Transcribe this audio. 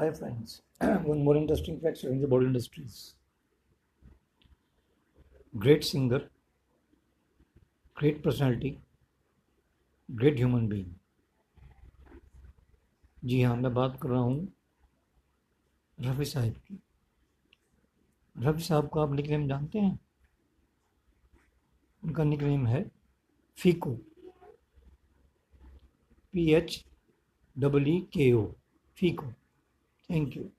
Hi friends, one more interesting fact regarding the body industries. Great singer, great personality, great human being जी हाँ मैं बात कर रहा हूँ रफ़ी साहब की रफ़ी साहब को आप निकनेम जानते हैं उनका निकनेम है Pheeko P H double E K O Pheeko Thank you.